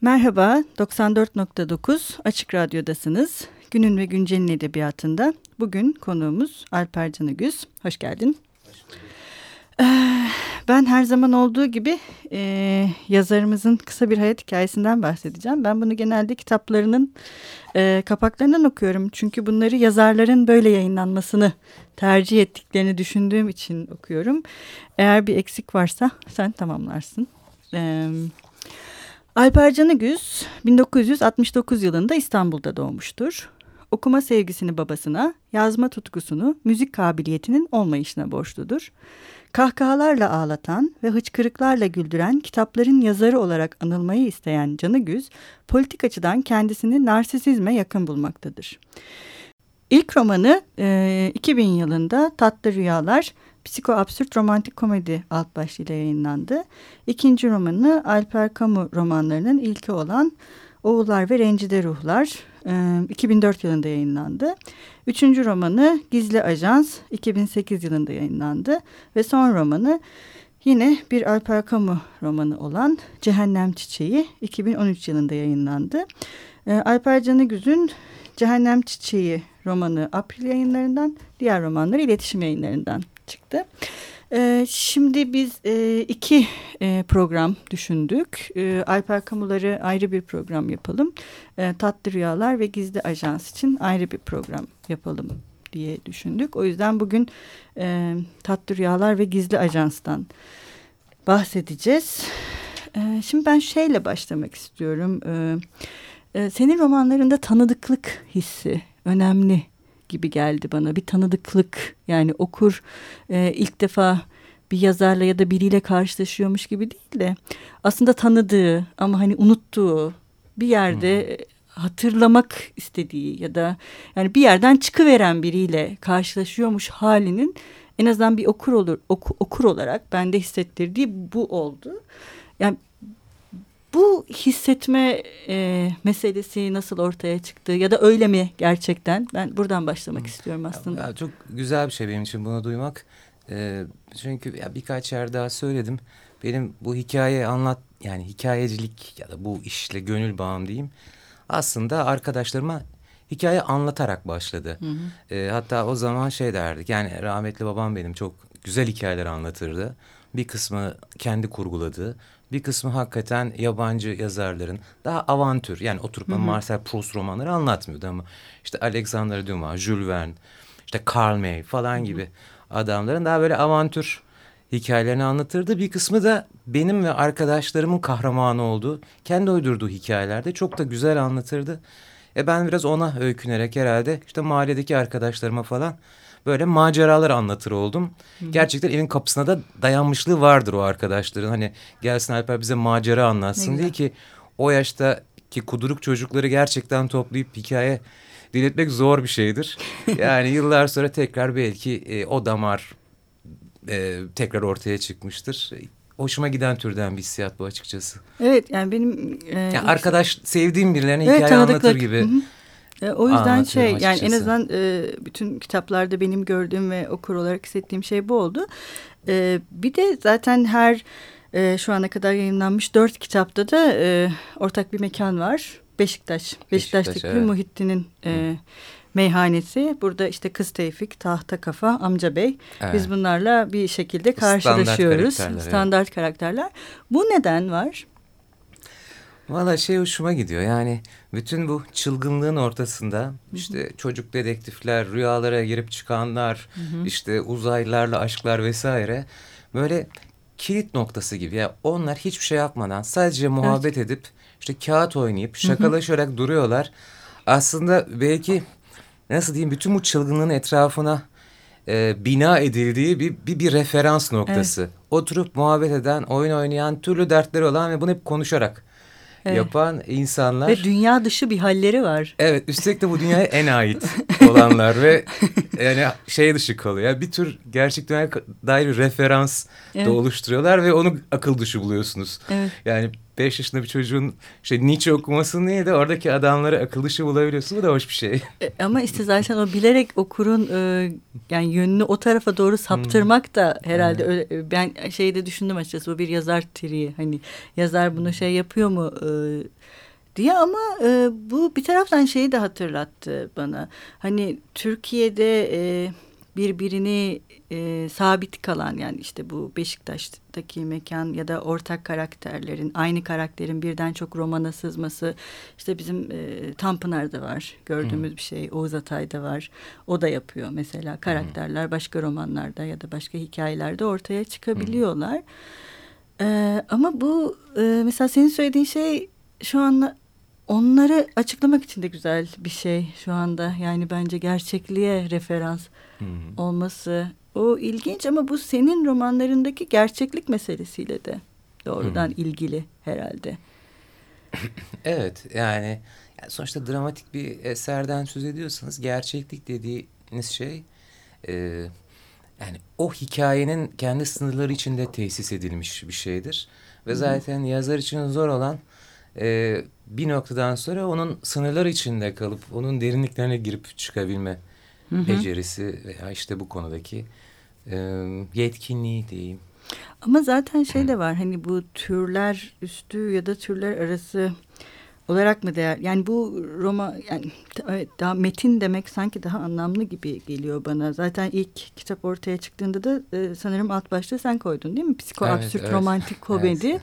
Merhaba, 94.9 Açık Radyo'dasınız. Günün ve Güncel'in edebiyatında bugün konuğumuz Alper Canıgüz. Hoş geldin. Ee, ben her zaman olduğu gibi e, yazarımızın kısa bir hayat hikayesinden bahsedeceğim. Ben bunu genelde kitaplarının e, kapaklarından okuyorum. Çünkü bunları yazarların böyle yayınlanmasını tercih ettiklerini düşündüğüm için okuyorum. Eğer bir eksik varsa sen tamamlarsın. Evet. Alper Canıgüz 1969 yılında İstanbul'da doğmuştur. Okuma sevgisini babasına, yazma tutkusunu müzik kabiliyetinin olmayışına borçludur. Kahkahalarla ağlatan ve hıçkırıklarla güldüren kitapların yazarı olarak anılmayı isteyen Canıgüz, politik açıdan kendisini narsisizme yakın bulmaktadır. İlk romanı e, 2000 yılında Tatlı Rüyalar, Psiko Absürt Romantik Komedi alt başlığıyla yayınlandı. İkinci romanı Alper Kamu romanlarının ilki olan Oğullar ve Rencide Ruhlar 2004 yılında yayınlandı. Üçüncü romanı Gizli Ajans 2008 yılında yayınlandı. Ve son romanı yine bir Alper Kamu romanı olan Cehennem Çiçeği 2013 yılında yayınlandı. Alper Canıgüz'ün Cehennem Çiçeği romanı April yayınlarından, diğer romanları iletişim yayınlarından çıktı. Ee, şimdi biz e, iki e, program düşündük. E, Alper Kamuları ayrı bir program yapalım. E, Tatlı Rüyalar ve Gizli Ajans için ayrı bir program yapalım diye düşündük. O yüzden bugün e, Tatlı Rüyalar ve Gizli Ajans'tan bahsedeceğiz. E, şimdi ben şeyle başlamak istiyorum. E, e, senin romanlarında tanıdıklık hissi önemli gibi geldi bana. Bir tanıdıklık yani okur e, ilk defa bir yazarla ya da biriyle karşılaşıyormuş gibi değil de aslında tanıdığı ama hani unuttuğu bir yerde hmm. hatırlamak istediği ya da yani bir yerden çıkıveren biriyle karşılaşıyormuş halinin en azından bir okur olur oku, okur olarak bende hissettirdiği bu oldu. Yani bu hissetme e, meselesi nasıl ortaya çıktı ya da öyle mi gerçekten? Ben buradan başlamak hmm. istiyorum aslında. Ya, çok güzel bir şey benim için bunu duymak. E, çünkü ya birkaç yer daha söyledim. Benim bu hikaye anlat yani hikayecilik ya da bu işle gönül bağım diyeyim. Aslında arkadaşlarıma hikaye anlatarak başladı. Hı hı. E, hatta o zaman şey derdik yani rahmetli babam benim çok güzel hikayeler anlatırdı. Bir kısmı kendi kurguladı. Bir kısmı hakikaten yabancı yazarların daha avantür yani oturup Marcel Proust romanları anlatmıyordu ama işte Alexander Dumas, Jules Verne, işte Karl May falan gibi adamların daha böyle avantür hikayelerini anlatırdı. Bir kısmı da benim ve arkadaşlarımın kahramanı olduğu, kendi uydurduğu hikayelerde çok da güzel anlatırdı. E ben biraz ona öykünerek herhalde işte mahalledeki arkadaşlarıma falan böyle maceralar anlatır oldum. Hı. Gerçekten evin kapısına da dayanmışlığı vardır o arkadaşların. Hani gelsin Alper bize macera anlatsın diye ki o yaşta ki kuduruk çocukları gerçekten toplayıp hikaye dinletmek zor bir şeydir. Yani yıllar sonra tekrar belki e, o damar e, tekrar ortaya çıkmıştır. Hoşuma giden türden bir hissiyat bu açıkçası. Evet yani benim... E, yani arkadaş sevdiğim birilerine evet, hikaye anlatır gibi. Hı -hı. E, o yüzden şey açıkçası. yani en azından e, bütün kitaplarda benim gördüğüm ve okur olarak hissettiğim şey bu oldu. E, bir de zaten her e, şu ana kadar yayınlanmış dört kitapta da e, ortak bir mekan var. Beşiktaş. Beşiktaş'taki Beşiktaş, evet. Muhittin'in e, meyhanesi. Burada işte Kız Tevfik, Tahta Kafa, Amca Bey. Evet. Biz bunlarla bir şekilde karşılaşıyoruz. Standart karakterler. Standart evet. karakterler. Bu neden var? Valla şey hoşuma gidiyor yani bütün bu çılgınlığın ortasında işte çocuk dedektifler, rüyalara girip çıkanlar, hı hı. işte uzaylılarla aşklar vesaire böyle kilit noktası gibi. ya onlar hiçbir şey yapmadan sadece muhabbet evet. edip işte kağıt oynayıp şakalaşarak hı hı. duruyorlar. Aslında belki nasıl diyeyim bütün bu çılgınlığın etrafına e, bina edildiği bir, bir, bir referans noktası. Evet. Oturup muhabbet eden, oyun oynayan, türlü dertleri olan ve bunu hep konuşarak evet. yapan insanlar. Ve dünya dışı bir halleri var. Evet üstelik de bu dünyaya en ait olanlar ve yani şey dışı kalıyor. Bir tür gerçek dünyaya dair bir referans evet. da oluşturuyorlar ve onu akıl dışı buluyorsunuz. Evet. Yani beş yaşında bir çocuğun işte Nietzsche okuması neydi? Oradaki adamları akıl dışı bulabiliyorsun. Bu da hoş bir şey. E, ama işte zaten o bilerek okurun e, yani yönünü o tarafa doğru saptırmak da herhalde evet. öyle, ben şeyde düşündüm açıkçası bu bir yazar triği. Hani yazar bunu şey yapıyor mu e, diye ama e, bu bir taraftan şeyi de hatırlattı bana. Hani Türkiye'de e, birbirini e, sabit kalan yani işte bu Beşiktaş'taki mekan ya da ortak karakterlerin aynı karakterin birden çok romana sızması işte bizim e, Tanpınar'da var gördüğümüz hmm. bir şey Oğuz Atay'da var o da yapıyor mesela karakterler hmm. başka romanlarda ya da başka hikayelerde ortaya çıkabiliyorlar. Hmm. E, ama bu e, mesela senin söylediğin şey şu an onları açıklamak için de güzel bir şey şu anda. Yani bence gerçekliğe referans hı olması o ilginç ama bu senin romanlarındaki gerçeklik meselesiyle de doğrudan hı ilgili herhalde. evet yani, sonuçta dramatik bir eserden söz ediyorsanız gerçeklik dediğiniz şey e, yani o hikayenin kendi sınırları içinde tesis edilmiş bir şeydir. Ve zaten yazar için zor olan e, bir noktadan sonra onun sınırlar içinde kalıp onun derinliklerine girip çıkabilme hı hı. becerisi veya işte bu konudaki e, yetkinliği diyeyim. Ama zaten şey de var hani bu türler üstü ya da türler arası olarak mı değer? Yani bu Roma yani daha metin demek sanki daha anlamlı gibi geliyor bana. Zaten ilk kitap ortaya çıktığında da e, sanırım alt başta sen koydun değil mi? Psiko evet, evet. romantik komedi. evet.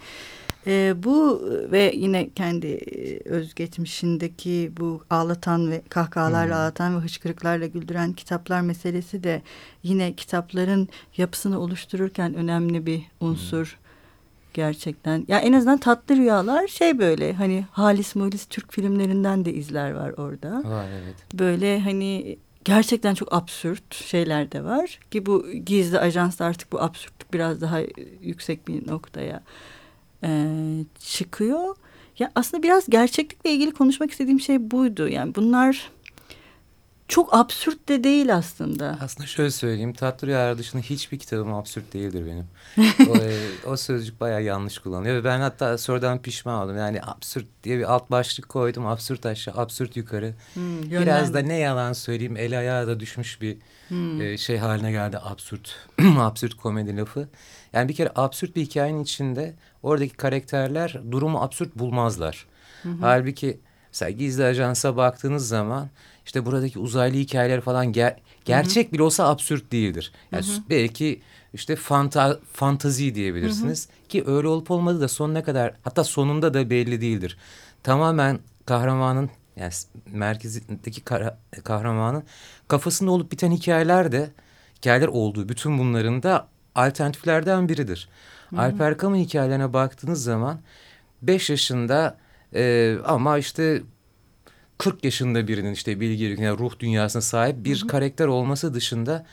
E, bu ve yine kendi e, özgeçmişindeki bu ağlatan ve kahkahalarla hmm. ağlatan ve hıçkırıklarla güldüren kitaplar meselesi de yine kitapların yapısını oluştururken önemli bir unsur. Hmm. Gerçekten. Ya en azından tatlı rüyalar şey böyle hani Halis Mulis Türk filmlerinden de izler var orada. Var evet. Böyle hani gerçekten çok absürt şeyler de var ki bu gizli ajans artık bu absürtlük biraz daha yüksek bir noktaya e, çıkıyor. Ya aslında biraz gerçeklikle ilgili konuşmak istediğim şey buydu. Yani bunlar çok absürt de değil aslında. Aslında şöyle söyleyeyim. Tatlı Rüyalar dışında hiçbir kitabım absürt değildir benim. o, e, o sözcük bayağı yanlış kullanılıyor. Ve ben hatta sonradan pişman oldum. Yani absürt diye bir alt başlık koydum. Absürt aşağı, absürt yukarı. Hmm, Biraz da ne yalan söyleyeyim. El ayağa da düşmüş bir hmm. e, şey haline geldi. Absürt, absürt komedi lafı. Yani bir kere absürt bir hikayenin içinde oradaki karakterler durumu absürt bulmazlar. Hı hı. Halbuki mesela gizli ajansa baktığınız zaman işte buradaki uzaylı hikayeler falan ger gerçek hı hı. bile olsa absürt değildir. Yani hı hı. belki işte fanta fantazi diyebilirsiniz hı hı. ki öyle olup olmadığı da sonuna kadar hatta sonunda da belli değildir. Tamamen kahramanın yani merkezindeki kahramanın kafasında olup biten hikayeler de hikayeler olduğu bütün bunların da alternatiflerden biridir. Hı -hı. Alper Camus hikayelerine baktığınız zaman beş yaşında e, ama işte 40 yaşında birinin işte bilgi yani ruh dünyasına sahip bir Hı -hı. karakter olması dışında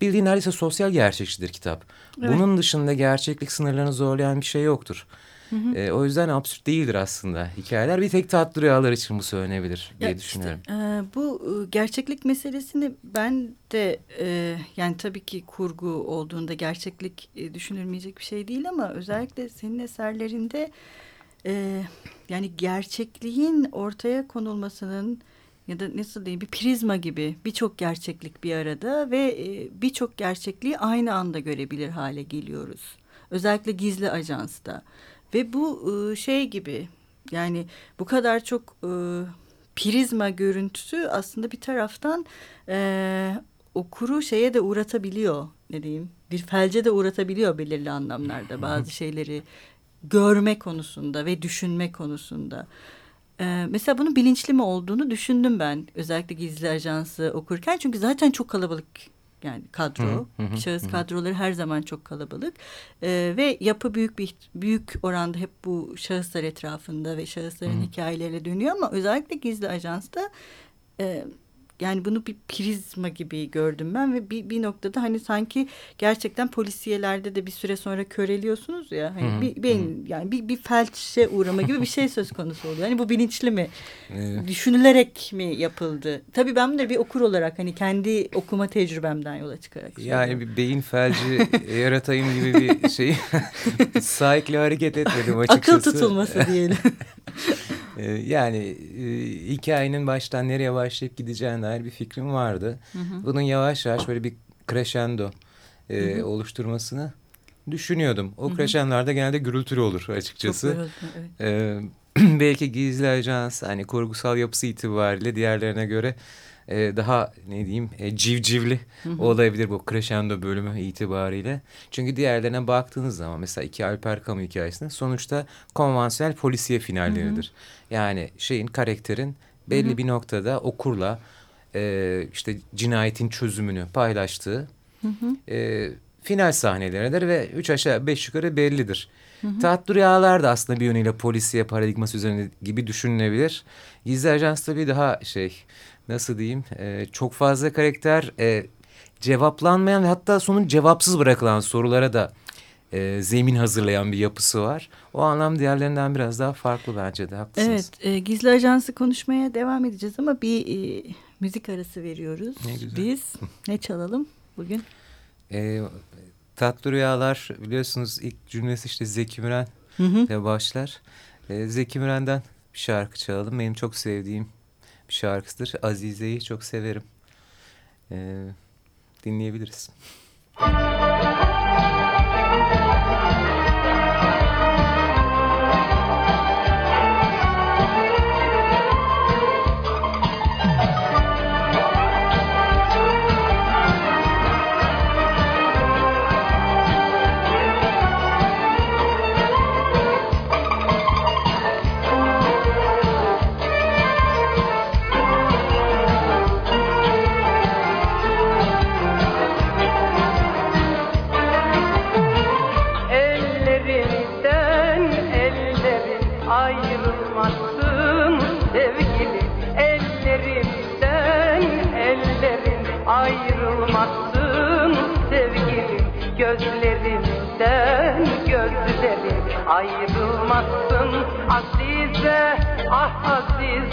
bildiğin neredeyse sosyal gerçekçidir kitap. Evet. Bunun dışında gerçeklik sınırlarını zorlayan bir şey yoktur. Hı hı. E, o yüzden absürt değildir aslında hikayeler. Bir tek tatlı rüyalar için bu söylenebilir diye ya düşünüyorum. Işte, e, bu e, gerçeklik meselesini ben de e, yani tabii ki kurgu olduğunda gerçeklik e, düşünülmeyecek bir şey değil ama özellikle senin eserlerinde e, yani gerçekliğin ortaya konulmasının ya da nasıl diyeyim bir prizma gibi birçok gerçeklik bir arada ve e, birçok gerçekliği aynı anda görebilir hale geliyoruz. Özellikle gizli ajansta. Ve bu e, şey gibi yani bu kadar çok e, prizma görüntüsü aslında bir taraftan e, okuru şeye de uğratabiliyor ne diyeyim bir felce de uğratabiliyor belirli anlamlarda bazı şeyleri görme konusunda ve düşünme konusunda. Ee, mesela bunun bilinçli mi olduğunu düşündüm ben özellikle gizli ajansı okurken çünkü zaten çok kalabalık yani kadro, hı hı, şahıs hı. kadroları her zaman çok kalabalık ee, ve yapı büyük bir büyük oranda hep bu şahıslar etrafında ve şahısların hı. hikayeleriyle dönüyor ama özellikle gizli ajansta e, yani bunu bir prizma gibi gördüm ben ve bir, bir noktada hani sanki gerçekten polisiyelerde de bir süre sonra köreliyorsunuz ya hani Hı -hı. bir beyin yani bir, bir felçe uğrama gibi bir şey söz konusu oluyor. Hani bu bilinçli mi? Evet. Düşünülerek mi yapıldı? Tabii ben de bir okur olarak hani kendi okuma tecrübemden yola çıkarak. Yani bir beyin felci yaratayım gibi bir şey sahikle hareket etmedim açıkçası. Akıl tutulması diyelim. Ee, yani e, hikayenin baştan nereye başlayıp gideceğine dair bir fikrim vardı. Hı hı. Bunun yavaş yavaş böyle bir crescendo e, hı hı. oluşturmasını düşünüyordum. O crescendo'larda genelde gürültülü olur açıkçası. Çok evet. Ee, belki gizli ajans hani kurgusal yapısı itibariyle diğerlerine göre e, daha ne diyeyim e, civcivli olabilir bu crescendo bölümü itibariyle. Çünkü diğerlerine baktığınız zaman mesela iki Alper Camus hikayesinde sonuçta konvansiyonel polisiye finalleridir. Hı hı. Yani şeyin karakterin belli hı hı. bir noktada okurla e, işte cinayetin çözümünü paylaştığı hı hı. E, final sahneleridir ve üç aşağı beş yukarı bellidir. Hı hı. Taht Rüyalar da aslında bir yönüyle polisiye paradigması üzerine gibi düşünülebilir. Gizli Ajans tabii daha şey nasıl diyeyim e, çok fazla karakter e, cevaplanmayan ve hatta sonun cevapsız bırakılan sorulara da e, zemin hazırlayan bir yapısı var. O anlam diğerlerinden biraz daha farklı bence de haklısınız. Evet e, Gizli Ajansı konuşmaya devam edeceğiz ama bir e, müzik arası veriyoruz. Ne güzel. Biz ne çalalım bugün? E, Tatlı Rüyalar biliyorsunuz ilk cümlesi işte Zeki Müren ile başlar. E, Zeki Müren'den bir şarkı çalalım. Benim çok sevdiğim bir şarkısıdır. Azize'yi çok severim. Ee, dinleyebiliriz. Müzik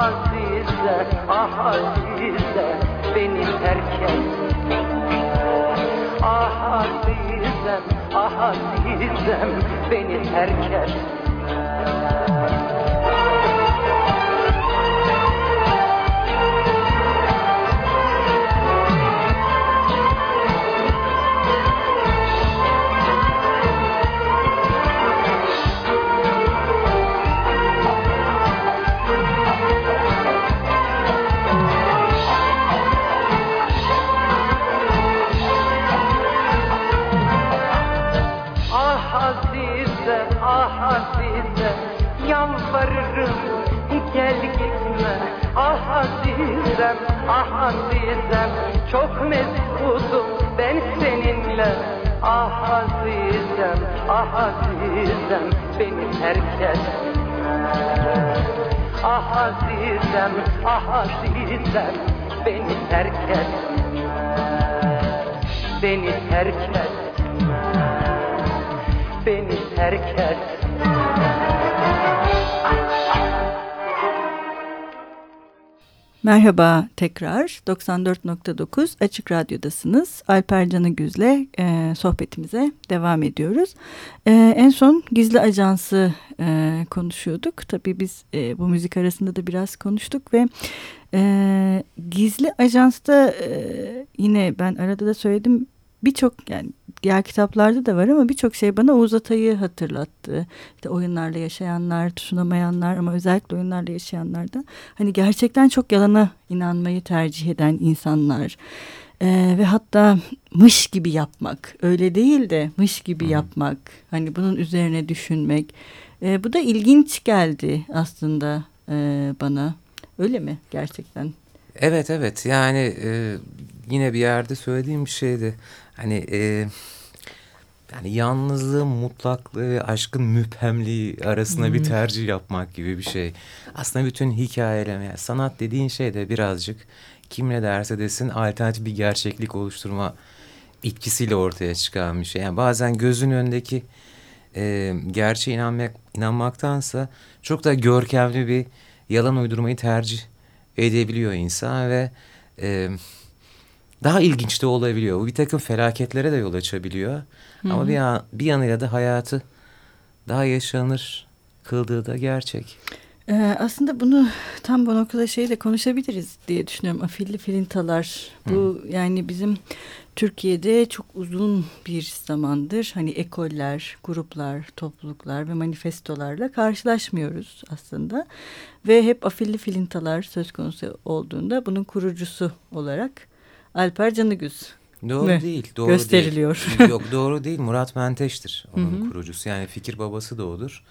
Azize, ah Azize Beni terk et. Ah Azizem, ah Azizem Beni terk et azizem Çok mesudum ben seninle. Ah azizem ah azizem Beni terk etme Ah azizem ah azizem Beni terk etme Beni terk etme Beni terk etme Merhaba tekrar 94.9 Açık Radyo'dasınız. Alper Canı Güz'le e, sohbetimize devam ediyoruz. E, en son Gizli Ajansı e, konuşuyorduk. Tabii biz e, bu müzik arasında da biraz konuştuk ve e, Gizli Ajans'ta e, yine ben arada da söyledim birçok yani diğer kitaplarda da var ama birçok şey bana Oğuz Atay'ı hatırlattı. İşte oyunlarla yaşayanlar, tutunamayanlar ama özellikle oyunlarla yaşayanlar da hani gerçekten çok yalana inanmayı tercih eden insanlar. Ee, ve hatta mış gibi yapmak öyle değil de mış gibi Hı. yapmak hani bunun üzerine düşünmek ee, bu da ilginç geldi aslında e, bana öyle mi gerçekten? Evet evet yani e, yine bir yerde söylediğim bir şeydi hani e, yani yalnızlığın mutlaklığı, aşkın müphemliği arasında hmm. bir tercih yapmak gibi bir şey. Aslında bütün hikayeleme, yani sanat dediğin şey de birazcık kim ne derse desin alternatif bir gerçeklik oluşturma etkisiyle ortaya çıkan bir şey. Yani bazen gözün önündeki e, gerçeğe inanmak, inanmaktansa çok da görkemli bir yalan uydurmayı tercih edebiliyor insan ve... E, daha ilginç de olabiliyor. Bu bir takım felaketlere de yol açabiliyor. Hı -hı. Ama bir, an, bir yanıyla da hayatı daha yaşanır kıldığı da gerçek. Ee, aslında bunu tam bu noktada şeyle konuşabiliriz diye düşünüyorum. Afilli filintalar. Bu Hı. yani bizim Türkiye'de çok uzun bir zamandır hani ekoller, gruplar, topluluklar ve manifestolarla karşılaşmıyoruz aslında. Ve hep afilli filintalar söz konusu olduğunda bunun kurucusu olarak Alper Canıgüz. Doğru mi? değil. Doğru Gösteriliyor. Değil. Yok doğru değil. Murat Menteş'tir onun Hı -hı. kurucusu. Yani fikir babası da odur.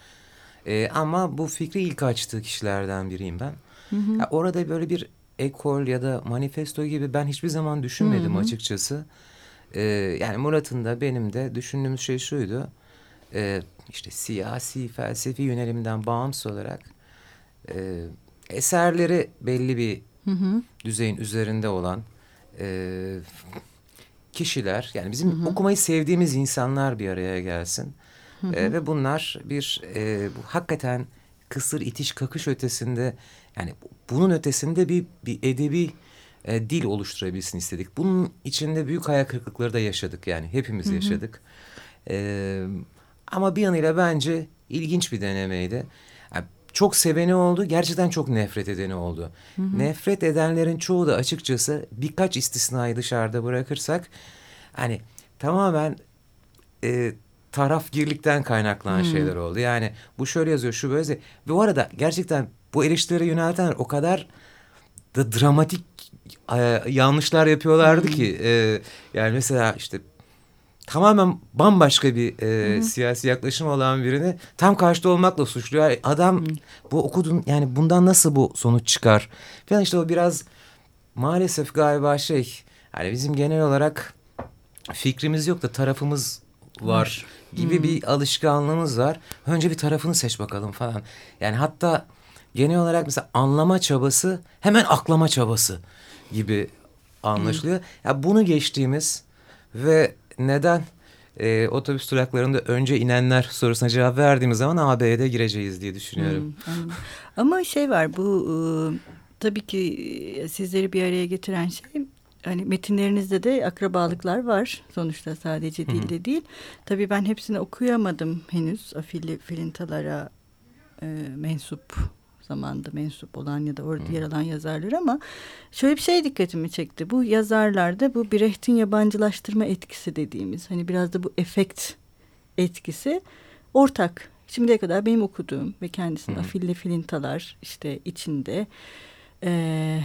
Ee, ama bu fikri ilk açtığı kişilerden biriyim ben. Hı -hı. Orada böyle bir ekol ya da manifesto gibi ben hiçbir zaman düşünmedim Hı -hı. açıkçası. Ee, yani Murat'ın da benim de düşündüğümüz şey şuydu. Ee, işte siyasi, felsefi yönelimden bağımsız olarak e, eserleri belli bir hı hı. düzeyin üzerinde olan e, kişiler yani bizim hı hı. okumayı sevdiğimiz insanlar bir araya gelsin. Hı hı. E, ve bunlar bir e, bu hakikaten kısır itiş kakış ötesinde yani bunun ötesinde bir, bir edebi e, dil oluşturabilsin istedik. Bunun içinde büyük hayal kırıklıkları da yaşadık yani hepimiz hı hı. yaşadık. E, ama bir yanıyla bence ilginç bir denemeydi. Yani çok seveni oldu, gerçekten çok nefret edeni oldu. Hı hı. Nefret edenlerin çoğu da açıkçası birkaç istisnayı dışarıda bırakırsak hani tamamen e, tarafgirlikten kaynaklanan hı. şeyler oldu. Yani bu şöyle yazıyor, şu böyle. Ve bu arada gerçekten bu eleştirileri yöneltenler o kadar da dramatik e, yanlışlar yapıyorlardı hı. ki e, yani mesela işte tamamen bambaşka bir e, Hı -hı. siyasi yaklaşım olan birini tam karşıda olmakla suçluyor. Adam Hı -hı. bu okudun yani bundan nasıl bu sonuç çıkar? Falan işte o biraz maalesef galiba şey yani bizim genel olarak fikrimiz yok da tarafımız var gibi Hı -hı. bir alışkanlığımız var. Önce bir tarafını seç bakalım falan. Yani hatta genel olarak mesela anlama çabası hemen aklama çabası gibi anlaşılıyor. Hı -hı. Ya bunu geçtiğimiz ve neden e, otobüs duraklarında önce inenler sorusuna cevap verdiğimiz zaman AB'ye gireceğiz diye düşünüyorum. Hmm, Ama şey var bu e, tabii ki e, sizleri bir araya getiren şey hani metinlerinizde de akrabalıklar var sonuçta sadece dilde Hı -hı. değil. Tabii ben hepsini okuyamadım henüz afilli filintalara e, mensup zamanda mensup olan ya da orada hmm. yer alan yazarlar ama şöyle bir şey dikkatimi çekti. Bu yazarlarda bu Brecht'in yabancılaştırma etkisi dediğimiz hani biraz da bu efekt etkisi ortak. Şimdiye kadar benim okuduğum ve kendisinin hmm. afille filintalar işte içinde e,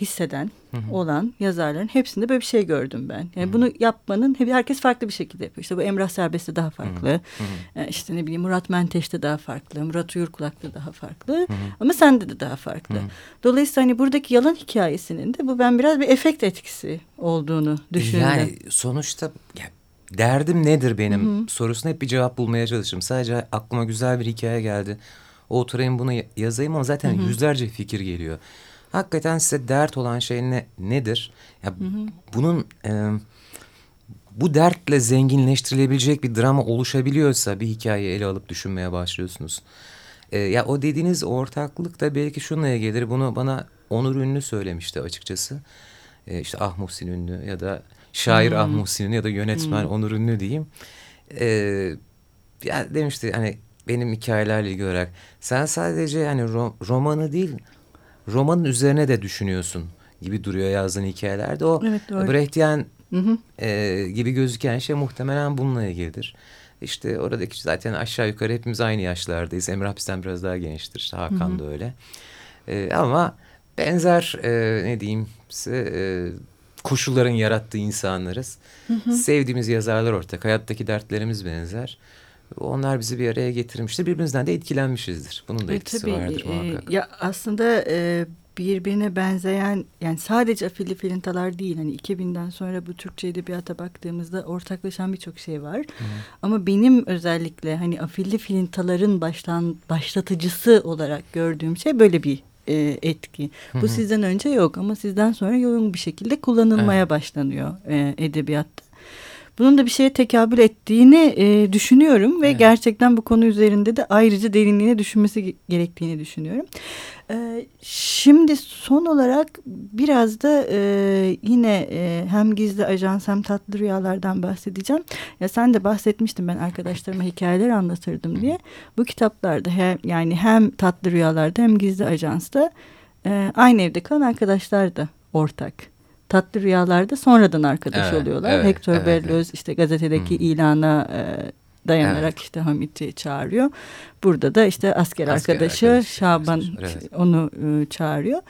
hisseden olan yazarların hepsinde böyle bir şey gördüm ben. Yani bunu yapmanın herkes farklı bir şekilde yapıyor. İşte bu Emrah Serbest'te daha farklı. Hı işte ne bileyim Murat Menteş'te daha farklı. Murat Uyurkulak'ta daha farklı. Ama sende de daha farklı. Dolayısıyla hani buradaki yalan hikayesinin de bu ben biraz bir efekt etkisi olduğunu düşündüm. Yani sonuçta ya, derdim nedir benim sorusuna hep bir cevap bulmaya çalışırım. Sadece aklıma güzel bir hikaye geldi. Oturayım bunu yazayım ama zaten yüzlerce fikir geliyor hakikaten size dert olan şey ne, nedir? Ya, hı hı. Bunun e, bu dertle zenginleştirilebilecek bir drama oluşabiliyorsa bir hikaye ele alıp düşünmeye başlıyorsunuz. E, ya o dediğiniz ortaklık da belki şunla gelir. Bunu bana Onur Ünlü söylemişti açıkçası. E, işte Ah Muhsin Ünlü ya da şair hmm. Ah Muhsin Ünlü ya da yönetmen hmm. Onur Ünlü diyeyim. E, ya demişti hani benim hikayelerle ilgili olarak sen sadece yani ro romanı değil romanın üzerine de düşünüyorsun gibi duruyor yazdığın hikayelerde. O evet, Brechtian E, gibi gözüken şey muhtemelen bununla ilgilidir. İşte oradaki zaten aşağı yukarı hepimiz aynı yaşlardayız. Emrah bizden biraz daha gençtir. İşte Hakan hı hı. da öyle. E, ama benzer e, ne diyeyim size e, koşulların yarattığı insanlarız. Hı hı. Sevdiğimiz yazarlar ortak. Hayattaki dertlerimiz benzer. Onlar bizi bir araya getirmiştir. Birbirimizden de etkilenmişizdir. Bunun da e, etkisi tabii, vardır e, muhakkak. Ya aslında e, birbirine benzeyen yani sadece afilli filintalar değil. Hani 2000'den sonra bu Türkçe edebiyata baktığımızda ortaklaşan birçok şey var. Hı. Ama benim özellikle hani afilli filintaların baştan başlatıcısı olarak gördüğüm şey böyle bir e, etki. Hı Bu sizden önce yok ama sizden sonra yoğun bir şekilde kullanılmaya evet. başlanıyor e, edebiyatta bunun da bir şeye tekabül ettiğini e, düşünüyorum ve evet. gerçekten bu konu üzerinde de ayrıca derinliğine düşünmesi gerektiğini düşünüyorum. E, şimdi son olarak biraz da e, yine e, hem gizli ajans hem tatlı rüyalardan bahsedeceğim. Ya sen de bahsetmiştin ben arkadaşlarıma hikayeler anlatırdım diye. Bu kitaplarda hem yani hem tatlı rüyalarda hem gizli ajansta e, aynı evde kalan arkadaşlar da ortak tatlı rüyalarda sonradan arkadaş evet, oluyorlar. Evet, Hector evet, Berlioz evet. işte gazetedeki hmm. ilana e, dayanarak evet. işte Hamit'i çağırıyor. Burada da işte asker, asker arkadaşı arkadaş, Şaban evet. onu e, çağırıyor.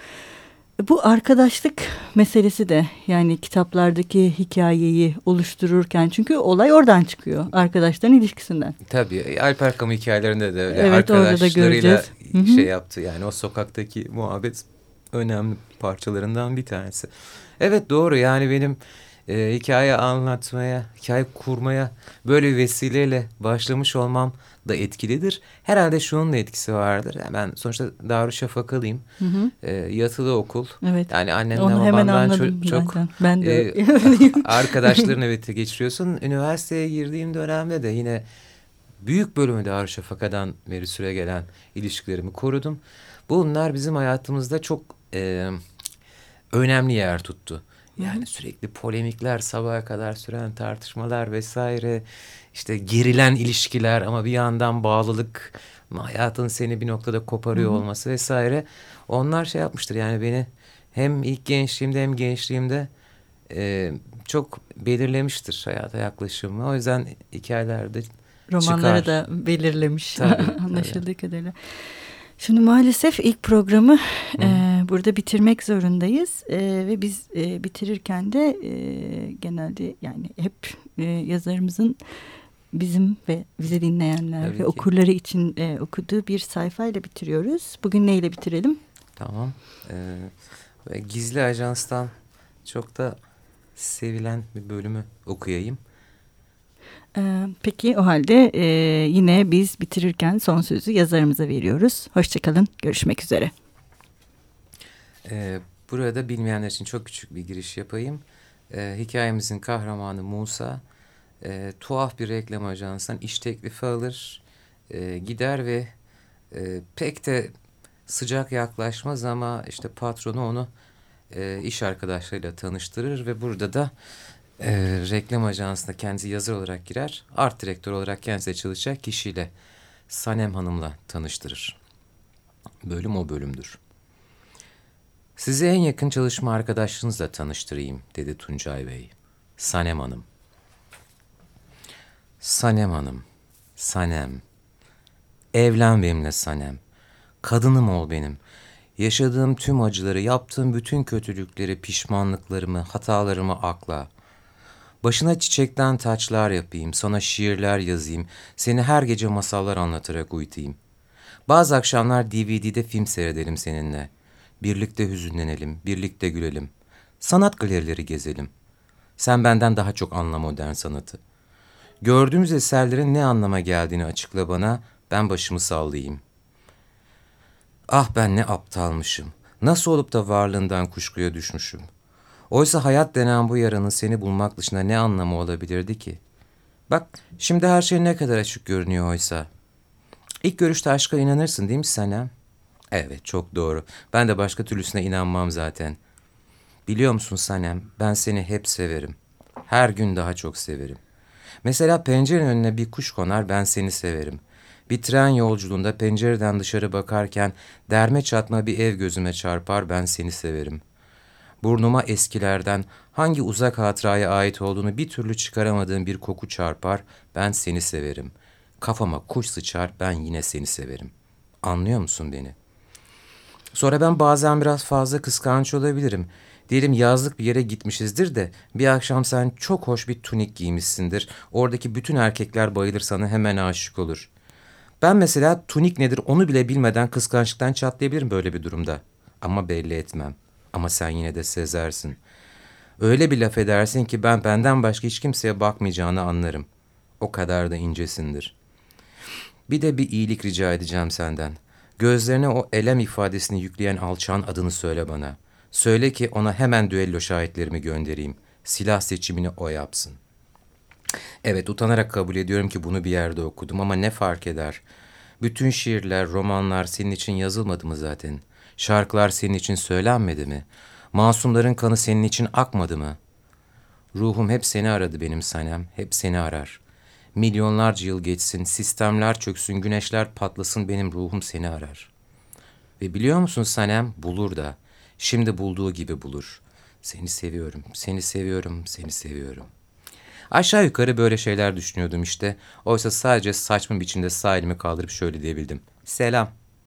Bu arkadaşlık meselesi de yani kitaplardaki hikayeyi oluştururken çünkü olay oradan çıkıyor arkadaşların ilişkisinden. Tabii Alper Kamu hikayelerinde de öyle evet, arkadaşlarıyla da şey yaptı yani o sokaktaki muhabbet önemli parçalarından bir tanesi. Evet doğru yani benim e, hikaye anlatmaya, hikaye kurmaya böyle bir vesileyle başlamış olmam da etkilidir. Herhalde şunun da etkisi vardır. Yani ben sonuçta Darüşşafakalıyım. Hı hı. E, yatılı okul. Evet. Yani annemden Onu babamdan çok, çok ben de e, arkadaşların evet geçiriyorsun. Üniversiteye girdiğim dönemde de yine büyük bölümü Darüşşafaka'dan beri süre gelen ilişkilerimi korudum. Bunlar bizim hayatımızda çok e, önemli yer tuttu. Yani sürekli polemikler, sabaha kadar süren tartışmalar vesaire, işte gerilen ilişkiler ama bir yandan bağlılık, hayatın seni bir noktada koparıyor Hı -hı. olması vesaire. Onlar şey yapmıştır yani beni hem ilk gençliğimde hem gençliğimde e, çok belirlemiştir hayata yaklaşımı. O yüzden hikayelerde Romanları çıkar. da belirlemiş tabii, anlaşıldığı tabii. kadarıyla. Şimdi maalesef ilk programı e, burada bitirmek zorundayız e, ve biz e, bitirirken de e, genelde yani hep e, yazarımızın bizim ve bize dinleyenler Tabii ve ki. okurları için e, okuduğu bir sayfayla bitiriyoruz. Bugün neyle bitirelim? Tamam. Ee, Gizli Ajans'tan çok da sevilen bir bölümü okuyayım. Ee, peki o halde e, yine biz bitirirken son sözü yazarımıza veriyoruz. Hoşçakalın, görüşmek üzere. Ee, burada bilmeyenler için çok küçük bir giriş yapayım. Ee, hikayemizin kahramanı Musa e, tuhaf bir reklam ajansından iş teklifi alır, e, gider ve e, pek de sıcak yaklaşmaz ama işte patronu onu e, iş arkadaşlarıyla tanıştırır ve burada da e, reklam ajansına kendisi yazar olarak girer. Art direktör olarak kendisi çalışacak kişiyle Sanem Hanım'la tanıştırır. Bölüm o bölümdür. Sizi en yakın çalışma arkadaşınızla tanıştırayım dedi Tuncay Bey. Sanem Hanım. Sanem Hanım. Sanem. Evlen benimle Sanem. Kadınım ol benim. Yaşadığım tüm acıları, yaptığım bütün kötülükleri, pişmanlıklarımı, hatalarımı akla. Başına çiçekten taçlar yapayım, sana şiirler yazayım, seni her gece masallar anlatarak uyutayım. Bazı akşamlar DVD'de film seyredelim seninle. Birlikte hüzünlenelim, birlikte gülelim. Sanat galerileri gezelim. Sen benden daha çok anla modern sanatı. Gördüğümüz eserlerin ne anlama geldiğini açıkla bana, ben başımı sallayayım. Ah ben ne aptalmışım. Nasıl olup da varlığından kuşkuya düşmüşüm. Oysa hayat denen bu yaranın seni bulmak dışında ne anlamı olabilirdi ki? Bak şimdi her şey ne kadar açık görünüyor oysa. İlk görüşte aşka inanırsın değil mi Sanem? Evet çok doğru. Ben de başka türlüsüne inanmam zaten. Biliyor musun Sanem ben seni hep severim. Her gün daha çok severim. Mesela pencerenin önüne bir kuş konar ben seni severim. Bir tren yolculuğunda pencereden dışarı bakarken derme çatma bir ev gözüme çarpar ben seni severim. Burnuma eskilerden hangi uzak hatıraya ait olduğunu bir türlü çıkaramadığım bir koku çarpar ben seni severim. Kafama kuş sıçar ben yine seni severim. Anlıyor musun beni? Sonra ben bazen biraz fazla kıskanç olabilirim. Diyelim yazlık bir yere gitmişizdir de bir akşam sen çok hoş bir tunik giymişsindir. Oradaki bütün erkekler bayılır sana hemen aşık olur. Ben mesela tunik nedir onu bile bilmeden kıskançlıktan çatlayabilirim böyle bir durumda. Ama belli etmem. Ama sen yine de sezersin. Öyle bir laf edersin ki ben benden başka hiç kimseye bakmayacağını anlarım. O kadar da incesindir. Bir de bir iyilik rica edeceğim senden. Gözlerine o elem ifadesini yükleyen alçağın adını söyle bana. Söyle ki ona hemen düello şahitlerimi göndereyim. Silah seçimini o yapsın. Evet utanarak kabul ediyorum ki bunu bir yerde okudum ama ne fark eder? Bütün şiirler, romanlar senin için yazılmadı mı zaten? Şarkılar senin için söylenmedi mi? Masumların kanı senin için akmadı mı? Ruhum hep seni aradı benim Sanem, hep seni arar. Milyonlarca yıl geçsin, sistemler çöksün, güneşler patlasın benim ruhum seni arar. Ve biliyor musun Sanem, bulur da. Şimdi bulduğu gibi bulur. Seni seviyorum, seni seviyorum, seni seviyorum. Aşağı yukarı böyle şeyler düşünüyordum işte. Oysa sadece saçma biçimde sağ elimi kaldırıp şöyle diyebildim. Selam.